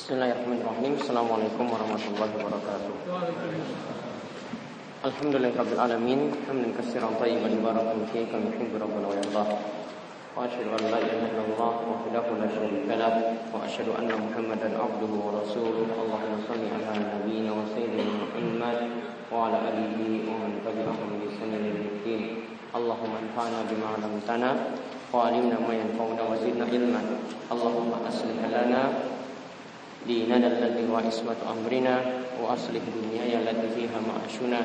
Bismillahirrahmanirrahim. Assalamualaikum warahmatullahi wabarakatuh. Alhamdulillahirabbil alamin. Hamdan katsiran tayyiban barakan fihi kama yuhibbu rabbuna wa yardah. Wa asyhadu an la ilaha illallah wahdahu la syarika lah wa asyhadu anna Muhammadan abduhu wa rasuluh. Allahumma shalli ala nabiyyina wa sayyidina Muhammad wa ala alihi wa man tabi'ahum bi ihsan ila yaumil Allahumma anfa'na bima 'allamtana wa 'allimna ma yanfa'una wa zidna ilman. Allahumma aslih lana ديننا الذي هو عصمة أمرنا وأصلح دنياي التي فيها معاشنا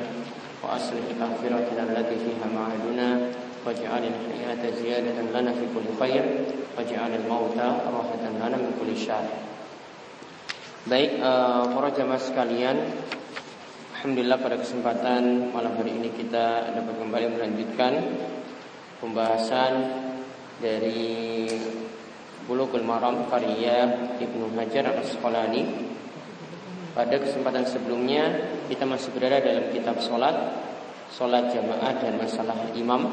وأصلح آخرتنا التي فيها معادنا واجعل الحياة زيادة لنا في كل خير واجعل الموت راحة لنا من كل شر Baik, uh, para jamaah sekalian, Alhamdulillah pada kesempatan malam hari ini kita dapat kembali melanjutkan pembahasan dari Bulughul Maram karya Ibnu Hajar Al-Asqalani. Pada kesempatan sebelumnya kita masih berada dalam kitab solat, solat jamaah dan masalah imam.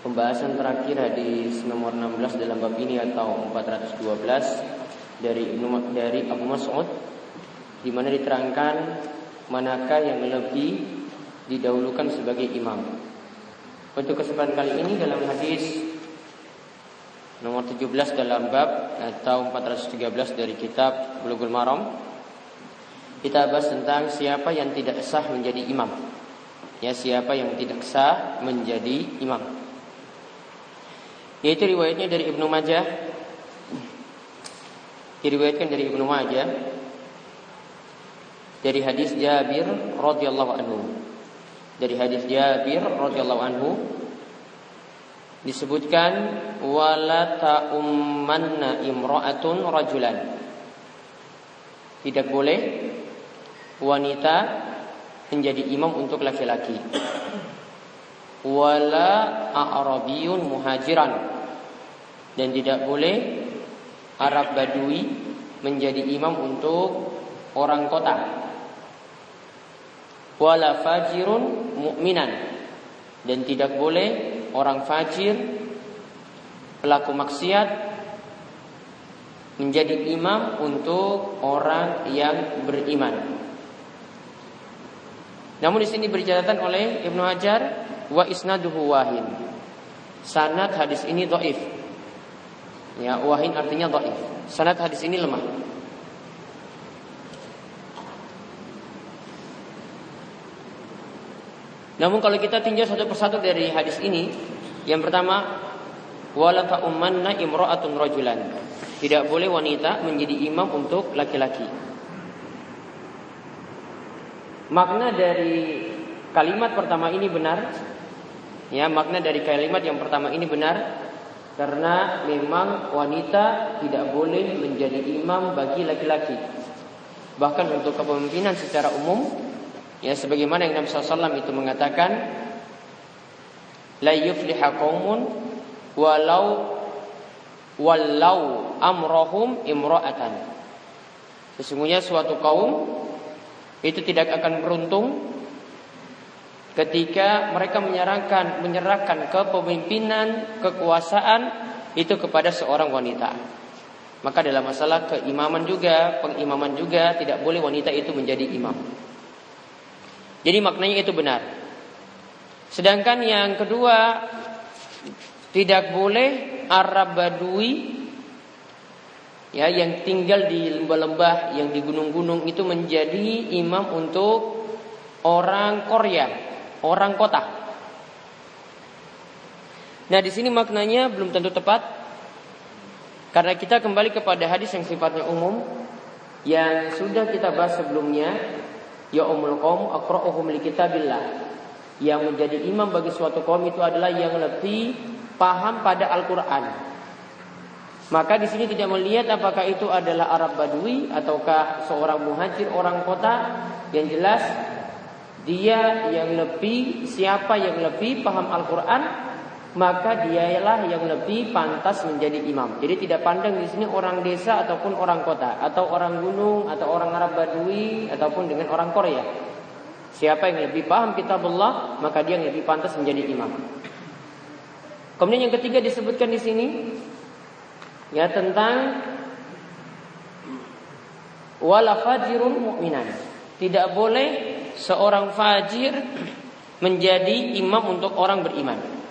Pembahasan terakhir hadis nomor 16 dalam bab ini atau 412 dari Ibnu dari Abu Mas'ud di mana diterangkan manakah yang lebih didahulukan sebagai imam. Untuk kesempatan kali ini dalam hadis nomor 17 dalam bab atau 413 dari kitab Bulughul Maram kita bahas tentang siapa yang tidak sah menjadi imam. Ya, siapa yang tidak sah menjadi imam. Yaitu riwayatnya dari Ibnu Majah. Diriwayatkan dari Ibnu Majah dari hadis Jabir radhiyallahu anhu. Dari hadis Jabir radhiyallahu anhu disebutkan wala ta'ummanna imra'atun rajulan. Tidak boleh wanita menjadi imam untuk laki-laki. Wala a'rabiyun muhajiran. Dan tidak boleh Arab Badui menjadi imam untuk orang kota. Wala fajirun mu'minan. Dan tidak boleh orang fajir, pelaku maksiat menjadi imam untuk orang yang beriman. Namun di sini bercatatan oleh Ibnu Hajar wa isnaduhu wahin. Sanad hadis ini dhaif. Ya, wahin artinya dhaif. Sanad hadis ini lemah. Namun kalau kita tinjau satu persatu dari hadis ini, yang pertama, wala ta'ummanna imra'atun rajulan. Tidak boleh wanita menjadi imam untuk laki-laki. Makna dari kalimat pertama ini benar. Ya, makna dari kalimat yang pertama ini benar karena memang wanita tidak boleh menjadi imam bagi laki-laki. Bahkan untuk kepemimpinan secara umum Ya sebagaimana yang Nabi SAW itu mengatakan La yufliha qaumun walau walau amrohum imro'atan Sesungguhnya suatu kaum itu tidak akan beruntung ketika mereka menyerahkan menyerahkan kepemimpinan, kekuasaan itu kepada seorang wanita. Maka dalam masalah keimaman juga, pengimaman juga tidak boleh wanita itu menjadi imam. Jadi maknanya itu benar. Sedangkan yang kedua tidak boleh Arab Badui ya yang tinggal di lembah-lembah yang di gunung-gunung itu menjadi imam untuk orang Korea, orang kota. Nah, di sini maknanya belum tentu tepat karena kita kembali kepada hadis yang sifatnya umum yang sudah kita bahas sebelumnya Ya umul kaum akra'uhum li kitabillah. Yang menjadi imam bagi suatu kaum itu adalah yang lebih paham pada Al-Qur'an. Maka di sini tidak melihat apakah itu adalah Arab Badui ataukah seorang muhajir orang kota. Yang jelas dia yang lebih siapa yang lebih paham Al-Qur'an maka dialah yang lebih pantas menjadi imam. Jadi tidak pandang di sini orang desa ataupun orang kota atau orang gunung atau orang Arab Badui ataupun dengan orang Korea. Siapa yang lebih paham kitab Allah, maka dia yang lebih pantas menjadi imam. Kemudian yang ketiga disebutkan di sini ya tentang wala fajirun mu'minan. Tidak boleh seorang fajir menjadi imam untuk orang beriman.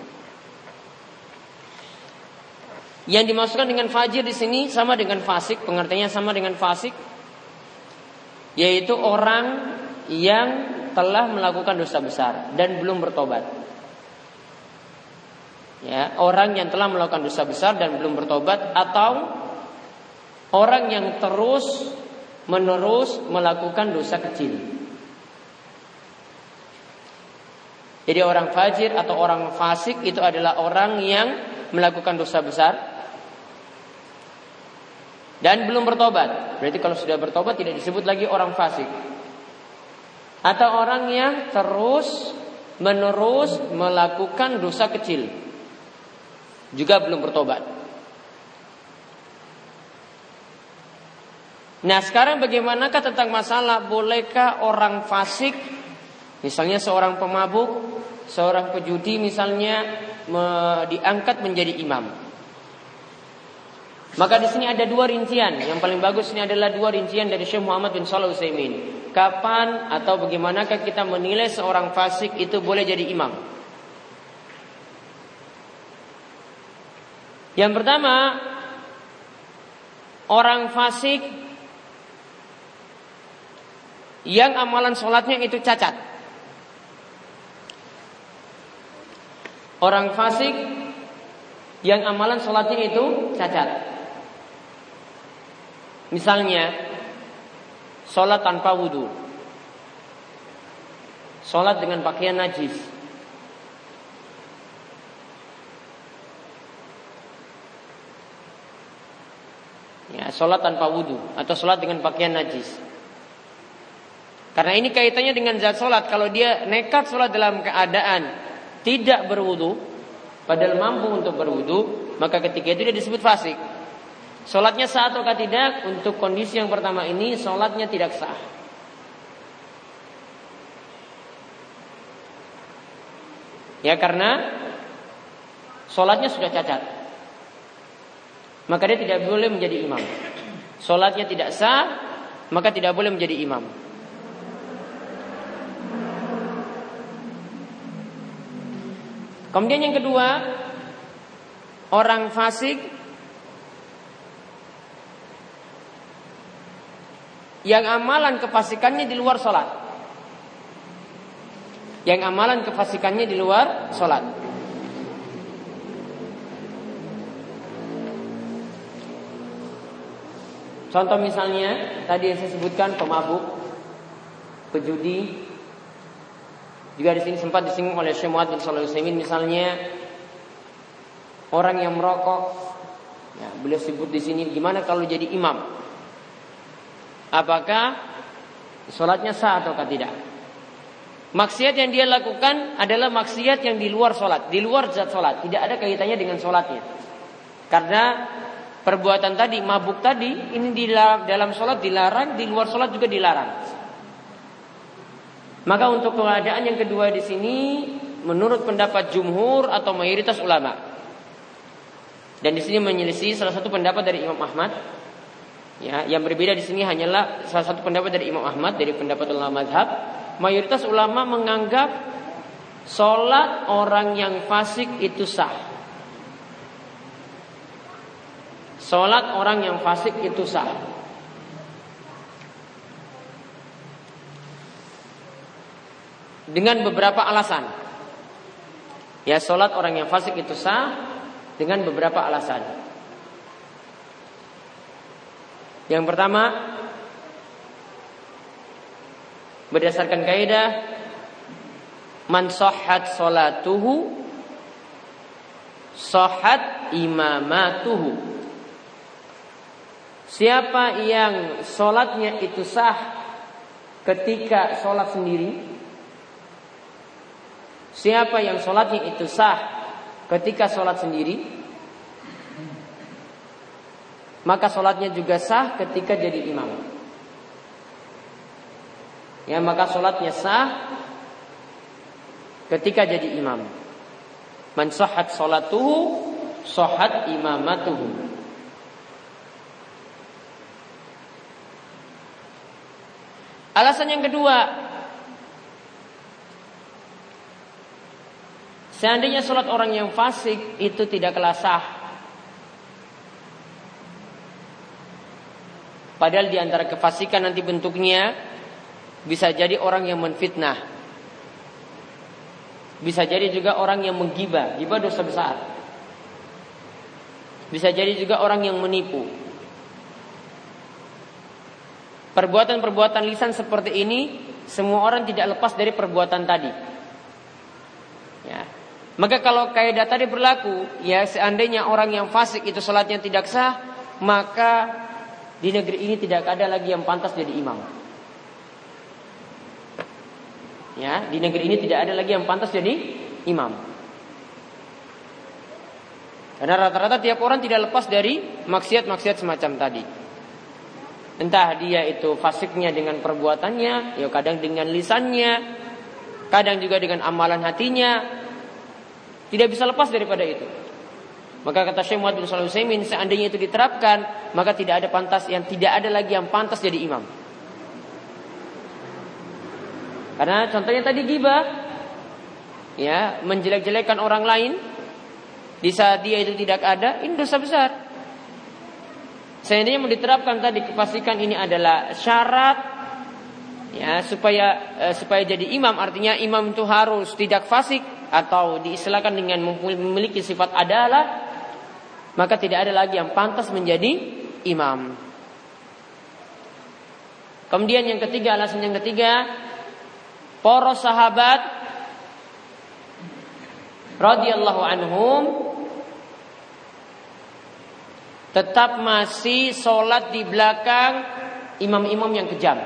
Yang dimaksudkan dengan fajir di sini sama dengan fasik, pengertiannya sama dengan fasik, yaitu orang yang telah melakukan dosa besar dan belum bertobat. Ya, orang yang telah melakukan dosa besar dan belum bertobat atau orang yang terus menerus melakukan dosa kecil. Jadi orang fajir atau orang fasik itu adalah orang yang melakukan dosa besar dan belum bertobat. Berarti kalau sudah bertobat tidak disebut lagi orang fasik. Atau orang yang terus menerus melakukan dosa kecil. Juga belum bertobat. Nah sekarang bagaimanakah tentang masalah bolehkah orang fasik Misalnya seorang pemabuk Seorang pejudi misalnya me, Diangkat menjadi imam maka di sini ada dua rincian. Yang paling bagus ini adalah dua rincian dari Syekh Muhammad bin Shalih Utsaimin. Kapan atau bagaimanakah kita menilai seorang fasik itu boleh jadi imam? Yang pertama, orang fasik yang amalan sholatnya itu cacat. Orang fasik yang amalan sholatnya itu cacat. Misalnya Sholat tanpa wudhu Sholat dengan pakaian najis Ya, sholat tanpa wudhu atau sholat dengan pakaian najis. Karena ini kaitannya dengan zat sholat. Kalau dia nekat sholat dalam keadaan tidak berwudhu, padahal mampu untuk berwudhu, maka ketika itu dia disebut fasik. Sholatnya sah atau tidak? Untuk kondisi yang pertama ini sholatnya tidak sah. Ya karena sholatnya sudah cacat. Maka dia tidak boleh menjadi imam. Sholatnya tidak sah, maka tidak boleh menjadi imam. Kemudian yang kedua, orang fasik yang amalan kefasikannya di luar sholat. Yang amalan kefasikannya di luar sholat. Contoh misalnya tadi yang saya sebutkan pemabuk, pejudi, juga di sini sempat disinggung oleh Syekh Muhammad bin Shalih misalnya orang yang merokok, ya, beliau sebut di sini gimana kalau jadi imam? Apakah sholatnya sah atau tidak. Maksiat yang dia lakukan adalah maksiat yang di luar sholat, di luar zat sholat, tidak ada kaitannya dengan sholatnya. Karena perbuatan tadi, mabuk tadi, ini di dalam sholat dilarang, di luar sholat juga dilarang. Maka untuk keadaan yang kedua di sini, menurut pendapat jumhur atau mayoritas ulama, dan di sini menyelisih salah satu pendapat dari Imam Ahmad, Ya, yang berbeda di sini hanyalah salah satu pendapat dari Imam Ahmad dari pendapat ulama mazhab. Mayoritas ulama menganggap sholat orang yang fasik itu sah. Sholat orang yang fasik itu sah. Dengan beberapa alasan. Ya, sholat orang yang fasik itu sah dengan beberapa alasan. Yang pertama berdasarkan kaidah man sahhat salatuhu sahhat imamatuhu. Siapa yang sholatnya itu sah ketika sholat sendiri? Siapa yang sholatnya itu sah ketika sholat sendiri maka sholatnya juga sah ketika jadi imam. Ya, maka sholatnya sah ketika jadi imam. Man sahhat sholatuhu sahhat imamatuhu. Alasan yang kedua, seandainya sholat orang yang fasik itu tidak sah, padahal di antara kefasikan nanti bentuknya bisa jadi orang yang menfitnah, bisa jadi juga orang yang menggibah, gibah dosa besar. Bisa jadi juga orang yang menipu. Perbuatan-perbuatan lisan seperti ini semua orang tidak lepas dari perbuatan tadi. Ya. Maka kalau kaidah tadi berlaku, ya seandainya orang yang fasik itu salatnya tidak sah, maka di negeri ini tidak ada lagi yang pantas jadi imam. Ya, di negeri ini tidak ada lagi yang pantas jadi imam. Karena rata-rata tiap orang tidak lepas dari maksiat-maksiat semacam tadi. Entah dia itu fasiknya dengan perbuatannya, ya kadang dengan lisannya, kadang juga dengan amalan hatinya. Tidak bisa lepas daripada itu. Maka kata Syekh Muhammad bin Shalih seandainya itu diterapkan, maka tidak ada pantas yang tidak ada lagi yang pantas jadi imam. Karena contohnya tadi gibah, ya menjelek-jelekan orang lain, di saat dia itu tidak ada, ini dosa besar. Seandainya mau diterapkan tadi kepastikan ini adalah syarat ya supaya eh, supaya jadi imam artinya imam itu harus tidak fasik atau diistilahkan dengan memiliki sifat adalah maka tidak ada lagi yang pantas menjadi imam. Kemudian yang ketiga alasan yang ketiga para sahabat radhiyallahu anhum tetap masih sholat di belakang imam-imam yang kejam.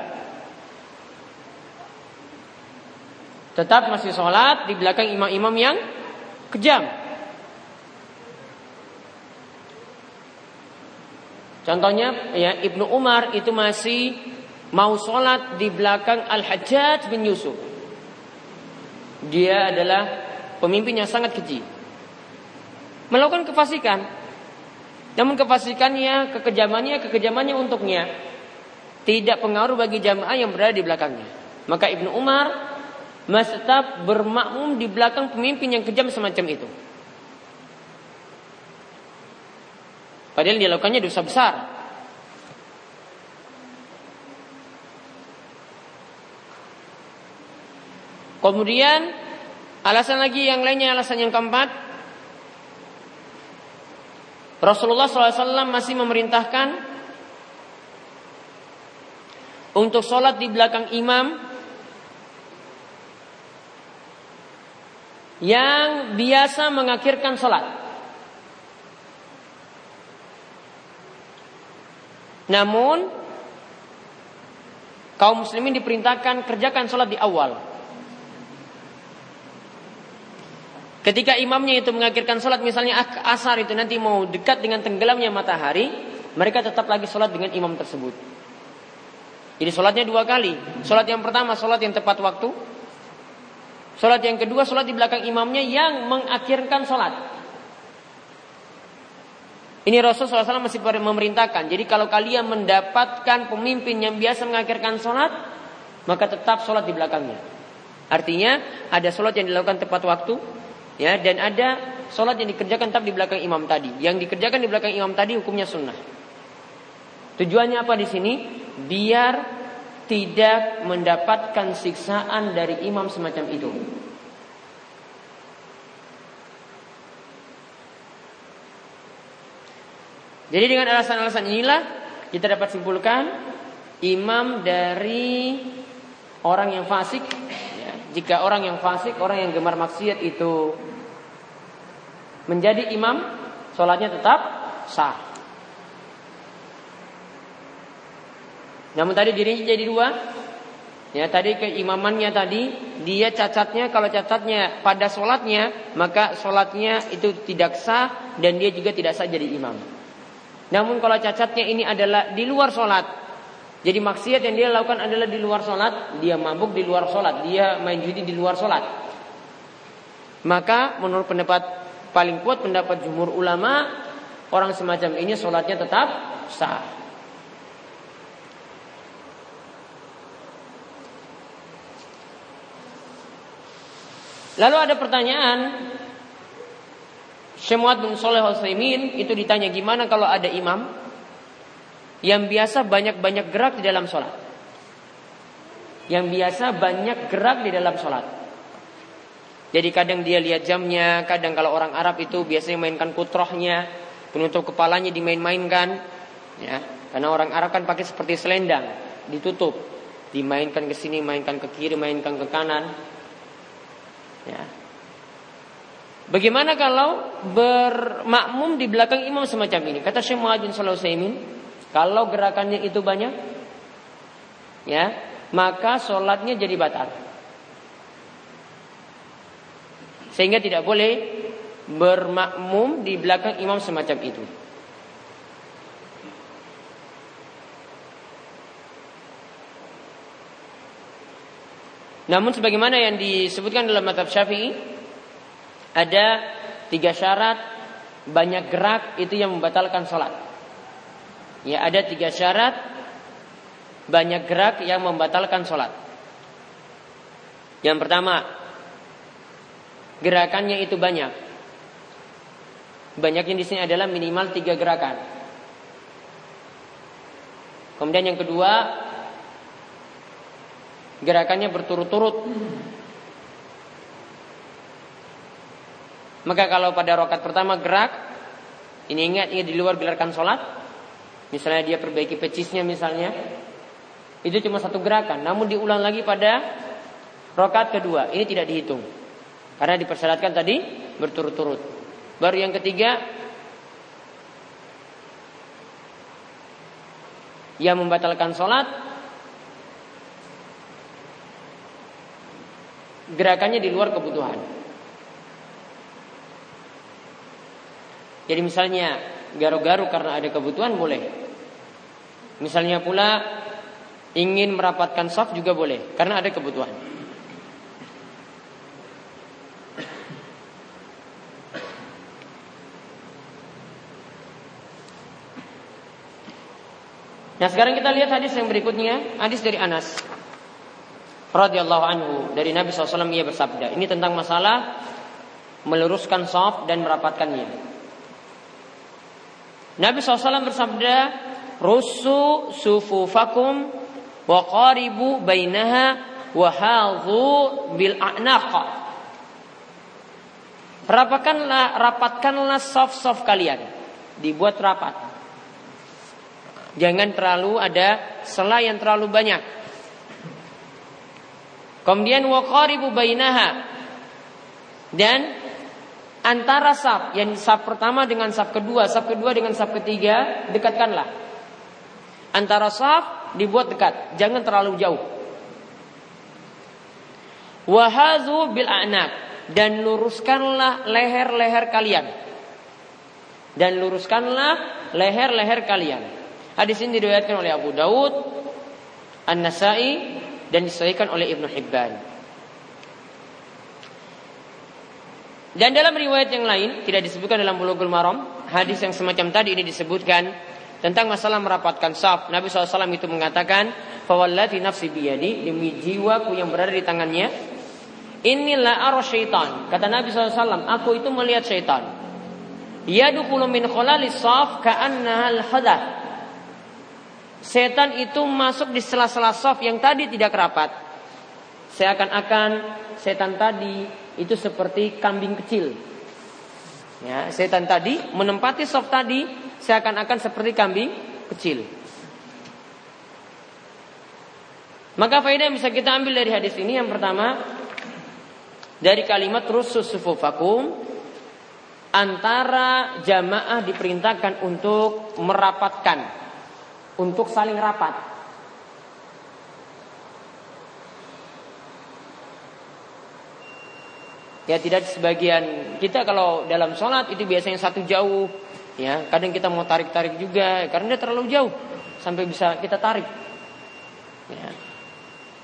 Tetap masih sholat di belakang imam-imam yang kejam. Contohnya ya Ibnu Umar itu masih mau sholat di belakang Al-Hajjaj bin Yusuf. Dia adalah pemimpin yang sangat keji. Melakukan kefasikan. Namun kefasikannya, kekejamannya, kekejamannya untuknya tidak pengaruh bagi jamaah yang berada di belakangnya. Maka Ibnu Umar masih tetap bermakmum di belakang pemimpin yang kejam semacam itu. Padahal dia lakukannya dosa besar. Kemudian alasan lagi yang lainnya alasan yang keempat Rasulullah SAW masih memerintahkan untuk sholat di belakang imam yang biasa mengakhirkan sholat. Namun kaum muslimin diperintahkan kerjakan sholat di awal. Ketika imamnya itu mengakhirkan sholat misalnya asar itu nanti mau dekat dengan tenggelamnya matahari, mereka tetap lagi sholat dengan imam tersebut. Jadi sholatnya dua kali. Sholat yang pertama sholat yang tepat waktu. Sholat yang kedua sholat di belakang imamnya yang mengakhirkan sholat. Ini Rasul SAW masih memerintahkan. Jadi kalau kalian mendapatkan pemimpin yang biasa mengakhirkan sholat, maka tetap sholat di belakangnya. Artinya ada sholat yang dilakukan tepat waktu, Ya, dan ada sholat yang dikerjakan tetap di belakang imam tadi. Yang dikerjakan di belakang imam tadi hukumnya sunnah. Tujuannya apa di sini? Biar tidak mendapatkan siksaan dari imam semacam itu. Jadi dengan alasan-alasan inilah kita dapat simpulkan imam dari orang yang fasik jika orang yang fasik, orang yang gemar maksiat itu menjadi imam, sholatnya tetap sah. Namun tadi dirinya jadi dua. Ya tadi keimamannya tadi dia cacatnya kalau cacatnya pada sholatnya maka sholatnya itu tidak sah dan dia juga tidak sah jadi imam. Namun kalau cacatnya ini adalah di luar sholat, jadi maksiat yang dia lakukan adalah di luar sholat, dia mabuk di luar sholat, dia main judi di luar sholat. Maka menurut pendapat paling kuat pendapat jumhur ulama, orang semacam ini sholatnya tetap sah. Lalu ada pertanyaan Syemwat bin Soleh Husaymin itu ditanya gimana kalau ada imam yang biasa banyak-banyak gerak di dalam sholat. Yang biasa banyak gerak di dalam sholat. Jadi kadang dia lihat jamnya, kadang kalau orang Arab itu biasanya mainkan kutrohnya, penutup kepalanya dimain-mainkan. Ya, karena orang Arab kan pakai seperti selendang, ditutup, dimainkan ke sini, mainkan ke kiri, mainkan ke kanan. Ya, Bagaimana kalau bermakmum di belakang imam semacam ini? Kata Syekh bin Sulaiman, kalau gerakannya itu banyak, ya, maka sholatnya jadi batal. Sehingga tidak boleh bermakmum di belakang imam semacam itu. Namun sebagaimana yang disebutkan dalam mata Syafi'i, ada tiga syarat banyak gerak itu yang membatalkan sholat. Ya ada tiga syarat banyak gerak yang membatalkan sholat. Yang pertama gerakannya itu banyak. Banyaknya di sini adalah minimal tiga gerakan. Kemudian yang kedua gerakannya berturut-turut Maka kalau pada rokat pertama gerak, ini ingat ini di luar gelarkan sholat. Misalnya dia perbaiki pecisnya misalnya, itu cuma satu gerakan. Namun diulang lagi pada rokat kedua, ini tidak dihitung. Karena dipersyaratkan tadi berturut-turut. Baru yang ketiga, yang membatalkan sholat, gerakannya di luar kebutuhan. Jadi misalnya garu-garu karena ada kebutuhan boleh. Misalnya pula ingin merapatkan soft juga boleh karena ada kebutuhan. Nah sekarang kita lihat hadis yang berikutnya Hadis dari Anas radhiyallahu anhu Dari Nabi SAW ia bersabda Ini tentang masalah Meluruskan soft dan merapatkannya Nabi SAW bersabda, Rusu sufufakum wa qaribu bainaha wa hadhu bil a'naqa. Rapatkanlah, rapatkanlah soft-soft kalian. Dibuat rapat. Jangan terlalu ada sela yang terlalu banyak. Kemudian wa qaribu bainaha. Dan antara saf yang saf pertama dengan saf kedua, saf kedua dengan saf ketiga, dekatkanlah. Antara saf dibuat dekat, jangan terlalu jauh. Wahazu bil anak dan luruskanlah leher-leher kalian. Dan luruskanlah leher-leher kalian. Hadis ini diriwayatkan oleh Abu Daud, An-Nasai dan disahihkan oleh Ibnu Hibban. Dan dalam riwayat yang lain tidak disebutkan dalam Bulughul Maram, hadis yang semacam tadi ini disebutkan tentang masalah merapatkan saf. Nabi SAW itu mengatakan, "Fawallati nafsi biyadi demi jiwaku yang berada di tangannya, inilah arah syaitan." Kata Nabi SAW, "Aku itu melihat syaitan. Yadukulu min kholalis saf ka'annahal hadah." Setan itu masuk di sela-sela saf yang tadi tidak rapat. Seakan-akan setan tadi itu seperti kambing kecil. Ya, setan tadi menempati soft tadi seakan-akan seperti kambing kecil. Maka faedah yang bisa kita ambil dari hadis ini yang pertama dari kalimat rusus sufufakum antara jamaah diperintahkan untuk merapatkan untuk saling rapat Ya tidak sebagian kita kalau dalam sholat itu biasanya satu jauh. Ya kadang kita mau tarik-tarik juga karena dia terlalu jauh sampai bisa kita tarik. Ya.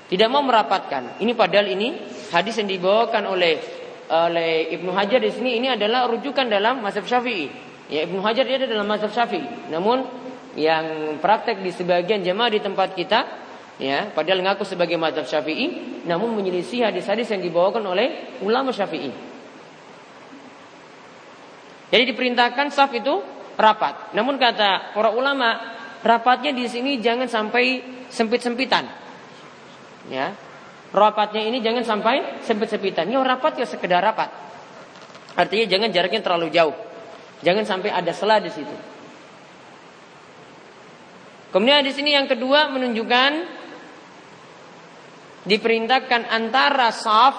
Tidak mau merapatkan. Ini padahal ini hadis yang dibawakan oleh oleh Ibnu Hajar di sini ini adalah rujukan dalam mazhab Syafi'i. Ya Ibnu Hajar dia ada dalam mazhab Syafi'i. Namun yang praktek di sebagian jemaah di tempat kita Ya, padahal ngaku sebagai mazhab Syafi'i, namun menyelisih hadis-hadis yang dibawakan oleh ulama Syafi'i. Jadi diperintahkan saf itu rapat. Namun kata para ulama, rapatnya di sini jangan sampai sempit-sempitan. Ya. Rapatnya ini jangan sampai sempit-sempitan. Ya rapat ya sekedar rapat. Artinya jangan jaraknya terlalu jauh. Jangan sampai ada sela di situ. Kemudian di sini yang kedua menunjukkan diperintahkan antara saf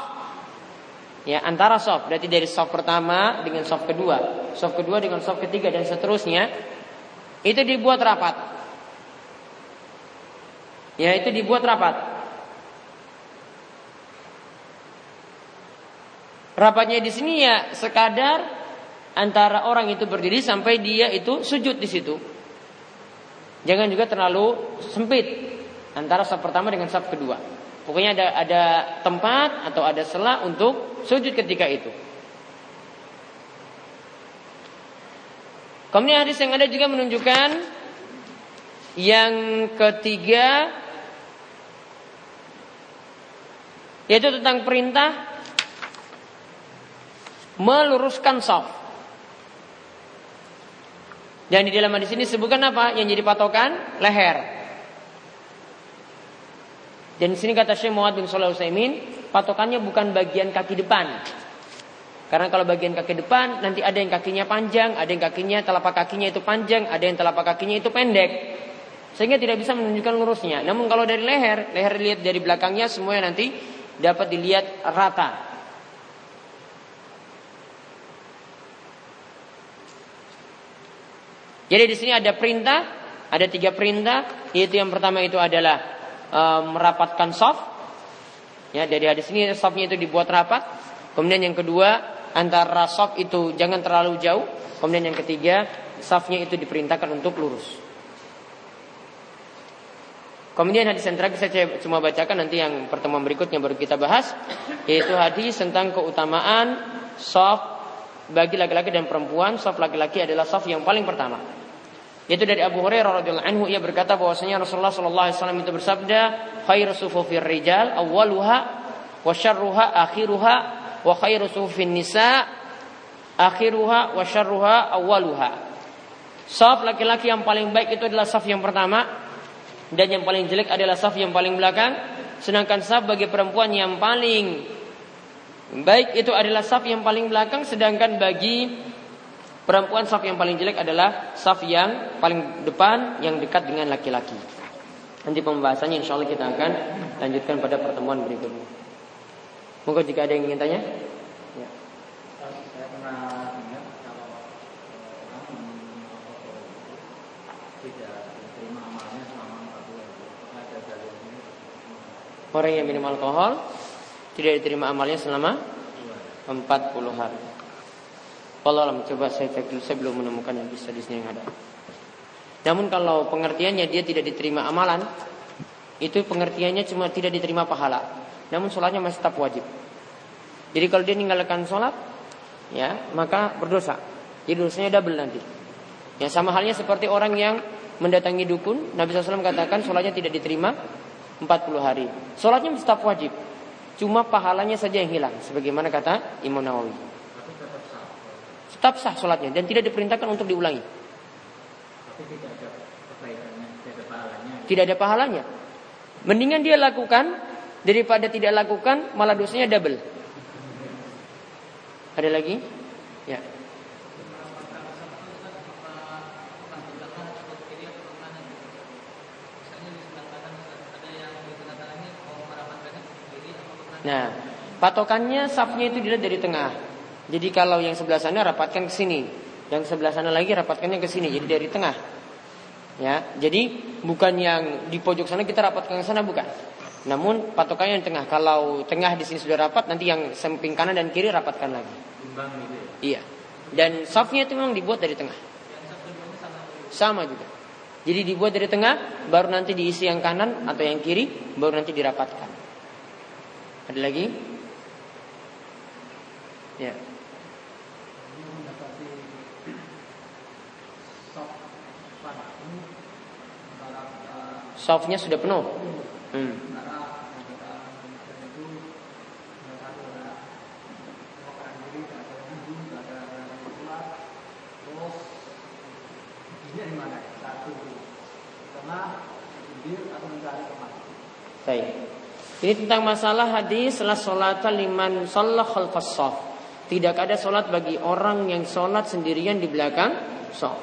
ya antara saf berarti dari saf pertama dengan saf kedua, saf kedua dengan saf ketiga dan seterusnya itu dibuat rapat. Ya itu dibuat rapat. Rapatnya di sini ya sekadar antara orang itu berdiri sampai dia itu sujud di situ. Jangan juga terlalu sempit antara saf pertama dengan saf kedua. Pokoknya ada ada tempat atau ada sela untuk sujud ketika itu. Kemudian hadis yang ada juga menunjukkan yang ketiga yaitu tentang perintah meluruskan saf. Dan di dalam hadis ini sebutkan apa? Yang jadi patokan leher. Dan di sini kata Syekh Muhammad bin Shalih Utsaimin, patokannya bukan bagian kaki depan. Karena kalau bagian kaki depan nanti ada yang kakinya panjang, ada yang kakinya telapak kakinya itu panjang, ada yang telapak kakinya itu pendek. Sehingga tidak bisa menunjukkan lurusnya. Namun kalau dari leher, leher dilihat dari belakangnya semuanya nanti dapat dilihat rata. Jadi di sini ada perintah, ada tiga perintah, yaitu yang pertama itu adalah e, merapatkan soft. Ya, dari hadis ini softnya itu dibuat rapat. Kemudian yang kedua, antara soft itu jangan terlalu jauh. Kemudian yang ketiga, softnya itu diperintahkan untuk lurus. Kemudian hadis yang terakhir saya cuma bacakan nanti yang pertemuan berikutnya baru kita bahas yaitu hadis tentang keutamaan soft bagi laki-laki dan perempuan saf laki-laki adalah saf yang paling pertama. Yaitu dari Abu Hurairah radhiyallahu anhu ia berkata bahwasanya Rasulullah sallallahu alaihi wasallam itu bersabda, "Khairu sufufir rijal awwaluha wa syarruha akhiruha wa khairu sufufin nisa akhiruha wa syarruha awwaluha." Saf laki-laki yang paling baik itu adalah saf yang pertama dan yang paling jelek adalah saf yang paling belakang. Sedangkan saf bagi perempuan yang paling Baik itu adalah saf yang paling belakang sedangkan bagi perempuan saf yang paling jelek adalah saf yang paling depan yang dekat dengan laki-laki. Nanti pembahasannya insya Allah kita akan lanjutkan pada pertemuan berikutnya. Mungkin jika ada yang ingin tanya. Ya. Orang yang minum alkohol tidak diterima amalnya selama 40 hari. Kalau alam coba saya cek dulu, saya belum menemukan yang bisa di sini yang ada. Namun kalau pengertiannya dia tidak diterima amalan, itu pengertiannya cuma tidak diterima pahala. Namun sholatnya masih tetap wajib. Jadi kalau dia meninggalkan sholat, ya maka berdosa. Jadi dosanya double nanti. Ya sama halnya seperti orang yang mendatangi dukun, Nabi SAW katakan sholatnya tidak diterima 40 hari. Sholatnya tetap wajib. Cuma pahalanya saja yang hilang sebagaimana kata Imam Nawawi. Tetap sah sholatnya dan tidak diperintahkan untuk diulangi. tidak ada pahalanya. Mendingan dia lakukan daripada tidak lakukan malah dosanya double. Ada lagi? Ya. Nah, patokannya safnya itu dilihat dari tengah. Jadi kalau yang sebelah sana rapatkan ke sini, yang sebelah sana lagi rapatkannya ke sini. Jadi dari tengah. Ya, jadi bukan yang di pojok sana kita rapatkan ke sana bukan. Namun patokannya yang tengah. Kalau tengah di sini sudah rapat, nanti yang samping kanan dan kiri rapatkan lagi. Imbang gitu ya? Iya. Dan safnya itu memang dibuat dari tengah. Sama juga. Jadi dibuat dari tengah, baru nanti diisi yang kanan atau yang kiri, baru nanti dirapatkan. Ada lagi? Ya. Softnya sudah penuh. Hmm. Ini tentang masalah hadis setelah sholat liman sholat khalfas Tidak ada sholat bagi orang yang sholat sendirian di belakang sholat.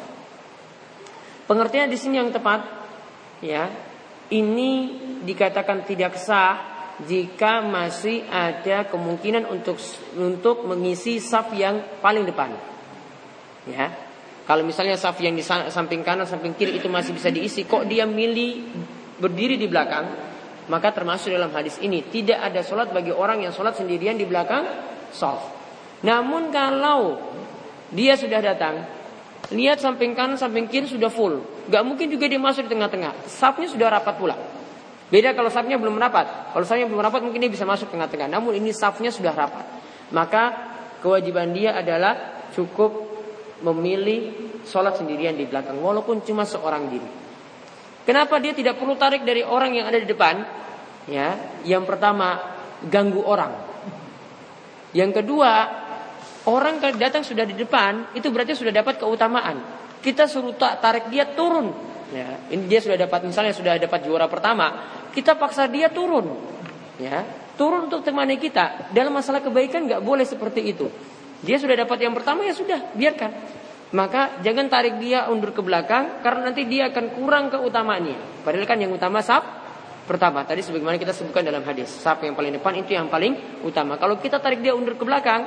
Pengertian di sini yang tepat, ya, ini dikatakan tidak sah jika masih ada kemungkinan untuk untuk mengisi saf yang paling depan. Ya. Kalau misalnya saf yang di samping kanan, samping kiri itu masih bisa diisi, kok dia milih berdiri di belakang, maka termasuk dalam hadis ini tidak ada sholat bagi orang yang sholat sendirian di belakang saf. Namun kalau dia sudah datang, lihat samping kanan, samping kiri sudah full, gak mungkin juga dia masuk di tengah-tengah. Safnya sudah rapat pula. Beda kalau safnya belum rapat. Kalau safnya belum rapat mungkin dia bisa masuk tengah-tengah. Namun ini safnya sudah rapat. Maka kewajiban dia adalah cukup memilih sholat sendirian di belakang walaupun cuma seorang diri. Kenapa dia tidak perlu tarik dari orang yang ada di depan? Ya, yang pertama ganggu orang. Yang kedua, orang kalau datang sudah di depan, itu berarti sudah dapat keutamaan. Kita suruh tarik dia turun. Ya, ini dia sudah dapat misalnya sudah dapat juara pertama, kita paksa dia turun. Ya, turun untuk temani kita. Dalam masalah kebaikan nggak boleh seperti itu. Dia sudah dapat yang pertama ya sudah, biarkan. Maka jangan tarik dia undur ke belakang karena nanti dia akan kurang keutamaannya. Padahal kan yang utama saf pertama. Tadi sebagaimana kita sebutkan dalam hadis, saf yang paling depan itu yang paling utama. Kalau kita tarik dia undur ke belakang,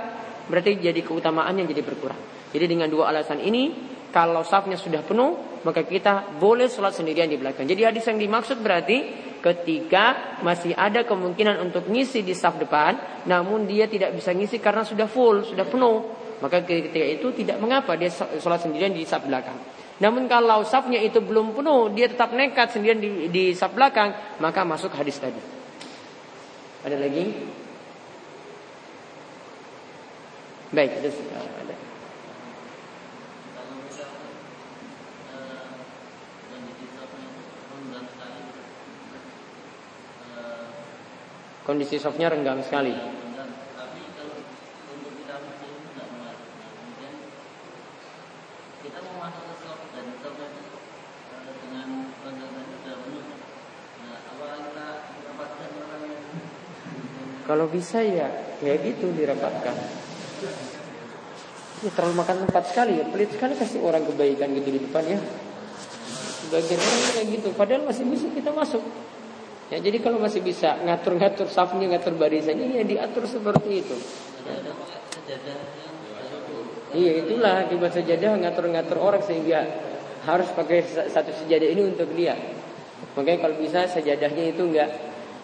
berarti jadi keutamaannya jadi berkurang. Jadi dengan dua alasan ini, kalau safnya sudah penuh, maka kita boleh sholat sendirian di belakang. Jadi hadis yang dimaksud berarti ketika masih ada kemungkinan untuk ngisi di saf depan, namun dia tidak bisa ngisi karena sudah full, sudah penuh. Maka ketika itu tidak mengapa dia sholat sendirian di saf belakang. Namun kalau safnya itu belum penuh, dia tetap nekat sendirian di, di saf belakang, maka masuk hadis tadi. Ada lagi? Baik, ada, ada. Kondisi softnya renggang sekali. Kalau bisa ya kayak gitu dirapatkan. Ini terlalu makan tempat sekali ya, pelit sekali kasih orang kebaikan gitu di depan ya. Sebagian orang kayak gitu, padahal masih bisa kita masuk. Ya, jadi kalau masih bisa ngatur-ngatur safnya, ngatur barisannya, ya diatur seperti itu. Ya. Iya itulah akibat sejadah ngatur-ngatur orang sehingga harus pakai satu sejadah ini untuk dia. Makanya kalau bisa sejadahnya itu enggak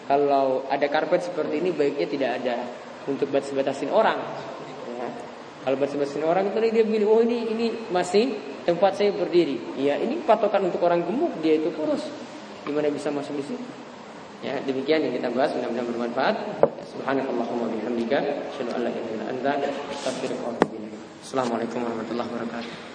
kalau ada karpet seperti ini baiknya tidak ada untuk batas-batasin orang. Kalau batas-batasin orang itu dia bilang oh ini ini masih tempat saya berdiri. Iya ini patokan untuk orang gemuk dia itu kurus. Gimana bisa masuk di situ? Ya, demikian yang kita bahas mudah-mudahan bermanfaat. Subhanakallahumma bihamdika asyhadu an la ilaha illa anta astaghfiruka wa atubu ilaik. Assalamualaikum warahmatullahi wabarakatuh.